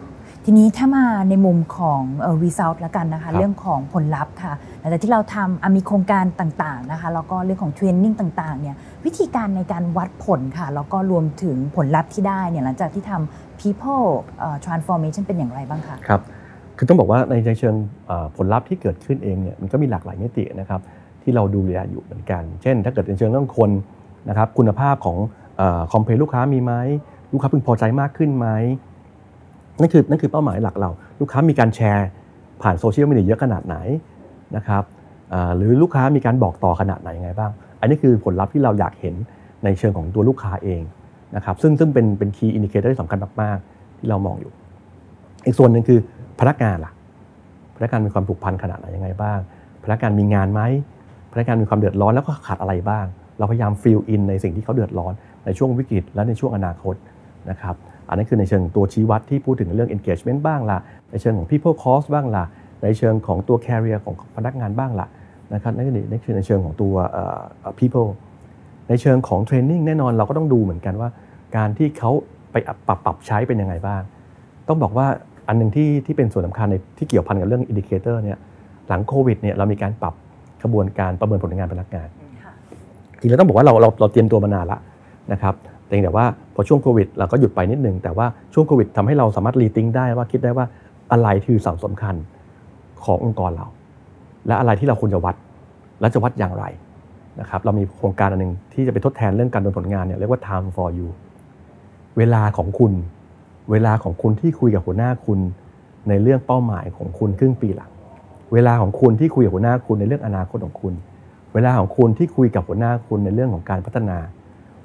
ทีนี้ถ้ามาในมุมของ result แล้วกันนะคะ เรื่องของผลลัพธ์ค่ะหลังจากที่เราทำมีโครงการต่างๆนะคะแล้วก็เรื่องของ training ต่างๆเนี่ยวิธีการในการวัดผลค่ะแล้วก็รวมถึงผลลัพธ์ที่ได้เนี่ยหลังจากที่ทำ people transformation เป็นอย่างไรบ้างคะครับคือต้องบอกว่าในเชิงผลลัพธ์ที่เกิดขึ้นเองเนี่ยมันก็มีหลากหลายมิตินะครับที่เราดูแลอยู่เหมือนกัน เช่น ถ้าเกิดในเชิงเรื่องคนนะครับคุณภาพของ complain ลูกค้ามีไหม ลูกค้าพึงพอใจมากขึ้นไหมนั่นคือนั่นคือเป้าหมายหลักเรา ลูกค้ามีการแชร์ผ่านโซเชียลมีเดียเยอะขนาดไหนนะครับหรือลูกค้ามีการบอกต่อขนาดไหนยังไงบ้าง อันนี้คือผลลัพธ์ที่เราอยากเห็นในเชิงของตัวลูกค้าเองนะครับซึ่งซึ่งเป็นเป็น key indicator ที่สำคัญมากๆ ที่เรามองอยู่ อีกส่วนหนึ่งคือพนักงานล่ะพนักงานมีความผูกพันขนาดไหนยังไงบ้าง พนักงานมีงานไหมพนักงานมีความเดือดร้อนแล้วก็ขาดอะไรบ้าง เราพยายาม fill in ในสิ่งที่เขาเดือดร้อนในช่วงวิกฤตและในช่วงอนาคต นะครับอันนั้นคือในเชิงตัวชี้วัดที่พูดถึงเรื่อง engagement บ้างละในเชิงของ people cost บ้างละในเชิงของตัว career ของพนักงานบ้างละนะครับนั่นคือในเชิงของตัว people ในเชิงของ training แน่นอนเราก็ต้องดูเหมือนกันว่า การที่เขาไปปรับปรับใช้เป็นยังไงบ้าง ต้องบอกว่าอันหนึ่งที่ที่เป็นส่วนสำคัญในที่เกี่ยวพันกับเรื่อง indicator เนี่ยหลังโควิดเนี่ยเรามีการปรับกระบวนการประเมินผลงานพนักงานจริงๆเราต้องบอกว่าเราเราเราเตรียมตัวมานานละนะครับ แต่แต่ว่าพอช่วงโควิดเราก็หยุดไปนิดนึง แต่ว่าช่วงโควิดทำให้เราสามารถ rethink ได้ว่าคิดได้ว่าอะไรคือสำคัญขององค์กรเรา และอะไรที่เราควรจะวัด และจะวัดอย่างไรนะครับเรามีโครงการอันหนึ่งที่จะไปทดแทนเรื่องการดำเนินผลงานเนี่ยเรียกว่า time for you เวลาของคุณ เวลาของคุณที่คุยกับหัวหน้าคุณในเรื่องเป้าหมายของคุณครึ่งปีหลัง เวลาของคุณที่คุยกับหัวหน้าคุณในเรื่องอนาคตของคุณ เวลาของคุณที่คุยกับหัวหน้าคุณในเรื่องของการพัฒนา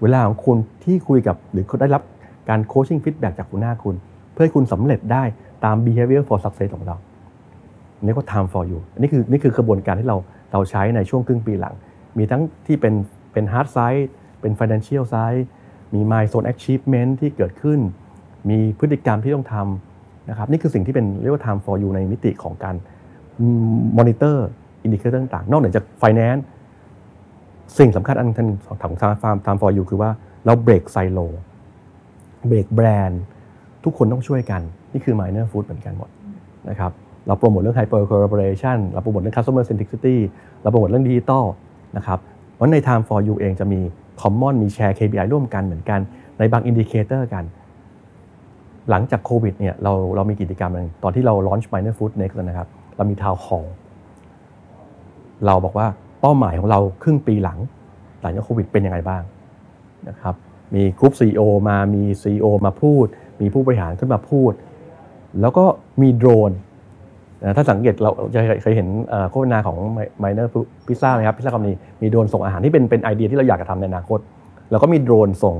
เวลาของคุณที่คุยกับหรือได้รับการโคชชิ่งฟีดแบ็จากคุณหน้าคุณ เพื่อให้คุณสำเร็จได้ตาม behavior for success ของเราน,นี่ก็ time for you อันี่คือนี่คือกระบวนการที่เราเราใช้ในช่วงครึ่งปีหลัง มีทั้งที่เป็นเป็น hard side เป็น financial side มี milestone achievement ที่เกิดขึ้น มีพฤติกรรมที่ต้องทำนะครับนี่คือสิ่งที่เป็นเรียกว่า time for you ในมิติของการ monitor indicator ต่างๆ นอกเหนือจาก finance สิ่งสำคัญอันนึงของทางฟาร์มตามฟอร์ยูคือว่าเรา break silo break แบรนด์ทุกคนต้องช่วยกัน นี่คือ minor food เหมือนกันหมดนะครับเราโปรโมทเรื่อง hyper collaboration เราโปรโมทเรื่อง customer centricity เราโปรโมทเรื่องดิจิตอลนะครับเพราะใน time for you เองจะมี common มีแชร์ KPI ร่วมกันเหมือนกัน ในบาง indicator กัน หลังจากโควิดเนี่ยเราเรามีกิจกรรมนึงตอนที่เรา launch minor food next นะครับ เรามี town hall เราบอกว่า เป้าหมายของเราครึ่งปีหลัง หลังจากโควิดเป็นยังไงบ้างนะครับมีกรุ๊ป CEO มามี CEO มาพูด มีผู้บริหารขึ้นมาพูด แล้วก็มีโดรนถ้าสังเกตเราจะเคยเห็นโฆษณาของ Miner Pizza ไหมครับพิซซ่าคอมนีมีโดรนส่งอาหารที่เป็นเป็นไอเดียที่เราอยากจะทำในอนาคต แล้วก็มีโดรนส่ง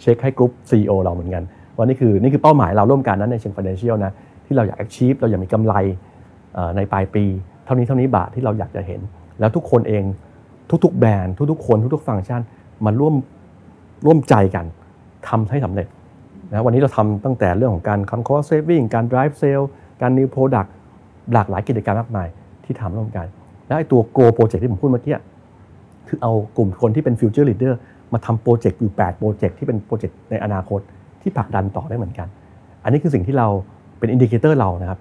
เช็คให้กรุ๊ป CEO เราเหมือนกันว่านี่คือนี่คือเป้าหมายเราร่วมกันนั้นในเชิง financial นะที่เราอยาก achieve เราอยากมีกำไรในปลายปี เท่านี้เท่านี้บาทที่เราอยากจะเห็น แล้วทุกคนเองทุกๆ แบรนด์ทุกๆ คนทุกๆ ฟังก์ชันมาร่วมร่วมใจกันทำให้สำเร็จนะวันนี้เราทำตั้งแต่เรื่องของการ co cost saving การ drive sale การ new product หลากหลายกิจกรรมมากมายที่ทำร่วมกัน และไอ้ตัว grow project ที่ผมพูดเมื่อกี้คือเอากลุ่มคนที่เป็น future leader มาทำโปรเจกต์อยู่ 8 โปรเจกต์ที่เป็นโปรเจกต์ในอนาคตที่ผลักดันต่อได้เหมือนกัน อันนี้คือสิ่งที่เราเป็น indicator เรานะครับ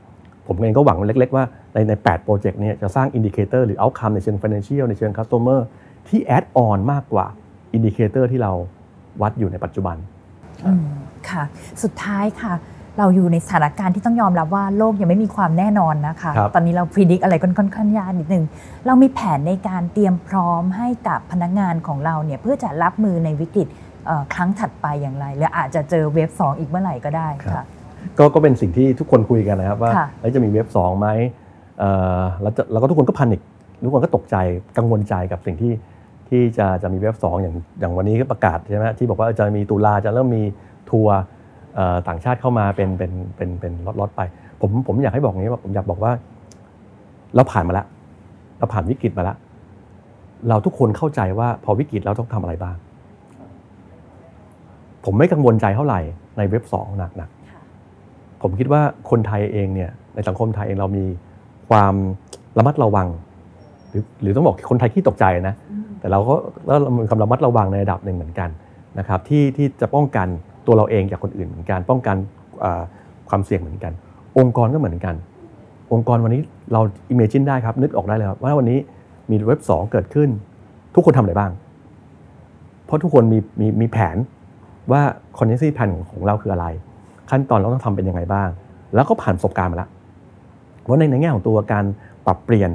ผมเองก็หวังเล็ก ๆ ว่าในใน8โปรเจกต์นี้จะสร้าง indicator หรือ outcome ในเชิง financial ในเชิง customer ที่ add on มากกว่า indicator ที่เราวัดอยู่ในปัจจุบันอืมค่ะ สุดท้ายค่ะ เราอยู่ในสถานการณ์ที่ต้องยอมรับว่าโลกยังไม่มีความแน่นอนนะคะครับตอนนี้เรา predict อะไรค่อนข้างยากนิดนึง เรามีแผนในการเตรียมพร้อมให้กับพนักงานของเราเนี่ยเพื่อจะรับมือในวิกฤตเอ่อครั้งถัดไปอย่างไรหรืออาจจะเจอเวฟสองอีกเมื่อไหร่ก็ได้ครัค่ะบ ก็ก็เป็นสิ่งที่ทุกคนคุยกันนะครับว่าค่ะเอ้ยจะมีเว็บสองไหมเอ่อแล้วจะแล้วก็ทุกคนก็พันิกทุกคนก็ตกใจกังวลใจกับสิ่งที่ที่จะจะมีเว็บสองอย่างอย่างวันนี้ก็ประกาศใช่ไหมที่บอกว่าจะมีตุลาจะเริ่มมีทัวร์เอ่อต่างชาติเข้ามาเป็นเป็นเป็นเป็นล็อตๆไป ผมผมอยากให้บอกอย่างนี้ว่าผมอยากบอกว่า เราผ่านมาแล้วเราผ่านวิกฤตมาแล้วเราทุกคนเข้าใจว่าพอวิกฤตเราต้องทำอะไรบ้าง ผมไม่กังวลใจเท่าไหร่ในเว็บสองหนักหนักๆ ผมคิดว่าคนไทยเองเนี่ยในสังคมไทยเองเรามีความระมัดระวัง หรือหรือต้องบอกคนไทยที่ตกใจนะ แต่เราก็แล้วเรามีความระมัดระวังในระดับหนึ่งเหมือนกันนะครับที่ที่จะป้องกันตัวเราเองจากคนอื่นเหมือนกันป้องกันอ่าความเสี่ยงเหมือนกัน องค์กรก็เหมือนกัน องค์กรวันนี้เรา imagine ได้ครับนึกออกได้เลยครับว่าวันนี้มีเว็บสองเกิดขึ้น ทุกคนทำอะไรบ้าง เพราะทุกคนมีมีมีแผนว่า contingency plan ของเราคืออะไร ขั้นตอนเราต้องทำเป็นยังไงบ้าง แล้วก็ผ่านประสบการณ์มาแล้วว่าในในแง่ของตัวการปรับเปลี่ยน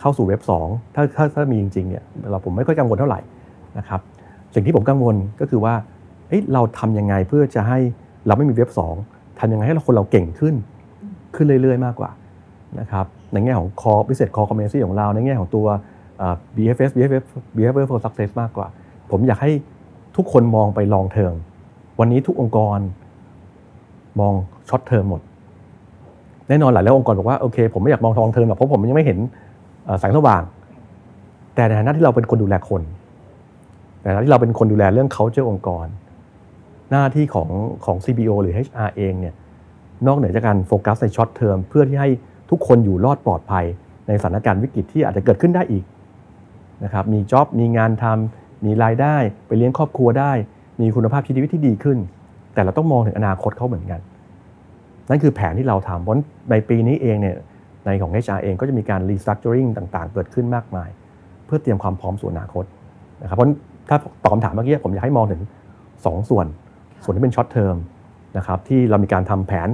เข้าสู่เว็บสองถ้าถ้าถ้ามีจริงๆเนี่ยเราผมไม่ค่อยกังวลเท่าไหร่นะครับสิ่งที่ผมกังวลก็คือว่าเอ้ยเราทำยังไงเพื่อจะให้เราไม่มีเว็บสองทำยังไงให้เราคนเราเก่งขึ้น ขึ้นเรื่อยๆ มากกว่านะครับในแง่ของ core business core competency ของเราในแง่ของตัว BFS BFF behavior for success มากกว่า ผมอยากให้ทุกคนมองไป long term วันนี้ทุกองค์กร มอง short term หมด แน่นอนหลายแล้วองค์กรบอกว่าโอเค ผมไม่อยากมอง long term หรอกเพราะผมยังไม่เห็นแสงสว่าง แต่ในฐานะที่เราเป็นคนดูแลคนในฐานะที่เราเป็นคนดูแลเรื่อง culture องค์กร หน้าที่ของของ CBO หรือ HR เองเนี่ยนอกเหนือจากการโฟกัสในช็อตเทอมเพื่อที่ให้ทุกคนอยู่รอดปลอดภัย ในสถานการณ์วิกฤตที่อาจจะเกิดขึ้นได้อีกนะครับมีจ็อบมีงานทำมีรายได้ ไปเลี้ยงครอบครัวได้ มีคุณภาพชีวิตที่ดีขึ้น แต่เราต้องมองถึงอนาคตเขาเหมือนกัน นั่นคือแผนที่เราทำเพราะในปีนี้เองเนี่ยในของ HR เองก็จะมีการ restructuring ต่างๆ เกิดขึ้นมากมาย เพื่อเตรียมความพร้อมสู่อนาคตนะครับเพราะถ้าตอบคำถามเมื่อกี้ผมอยากให้มองถึง 2 ส่วน ส่วนที่เป็นช็อตเทอมนะครับที่เรามีการทำแผน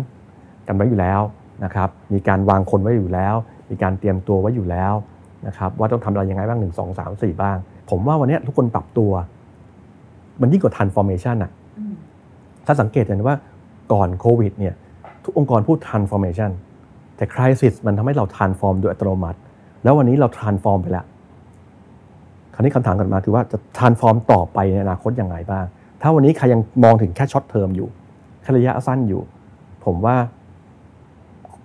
กันไว้อยู่แล้วนะครับมีการวางคนไว้อยู่แล้ว มีการเตรียมตัวไว้อยู่แล้วนะครับว่าต้องทำอะไรยังไงบ้างหนึ่งสองสามสี่บ้าง ผมว่าวันนี้ทุกคนปรับตัว มันยิ่งกว่า transformation อะ ถ้าสังเกตเห็นว่าก่อนโควิดเนี่ยทุกองค์กรพูด transformation แต่ crisis มันทำให้เรา transform โดยอัตโนมัติ แล้ววันนี้เรา transform ไปแล้วคราวนี้คำถามกันมาคือว่าจะ transform ต่อไปในอนาคตยังไงบ้าง ถ้าวันนี้ใครยังมองถึงแค่ short term อยู่แค่ระยะสั้นอยู่ ผมว่า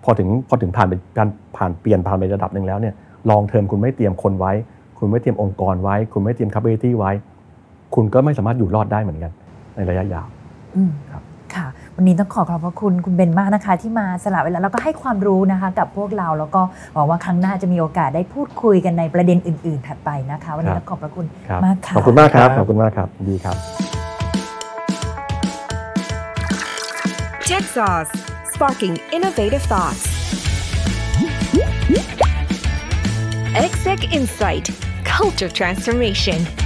พอถึงพอถึงผ่านไปการผ่านเปลี่ยนผ่านไประดับหนึ่งแล้วเนี่ยลองเทอมคุณไม่เตรียมคนไว้ คุณไม่เตรียมองค์กรไว้ คุณไม่เตรียม capability ไว้ คุณก็ไม่สามารถอยู่รอดได้เหมือนกัน ในระยะยาว ครับค่ะวันนี้ต้องขอขอบพระคุณคุณเบนมากนะคะ ที่มาสละเวลาแล้วก็ให้ความรู้นะคะ กับพวกเราแล้วก็หวังว่าครั้งหน้าจะมีโอกาสได้พูดคุยกันในประเด็นอื่น ๆ ถัดไปนะคะ วันนี้ต้องขอบพระคุณครับมากค่ะขอบคุณมากครับครับขอบคุณมากครับดีครับ Tech Sauce, sparking innovative thoughts. Exec Insight, culture transformation.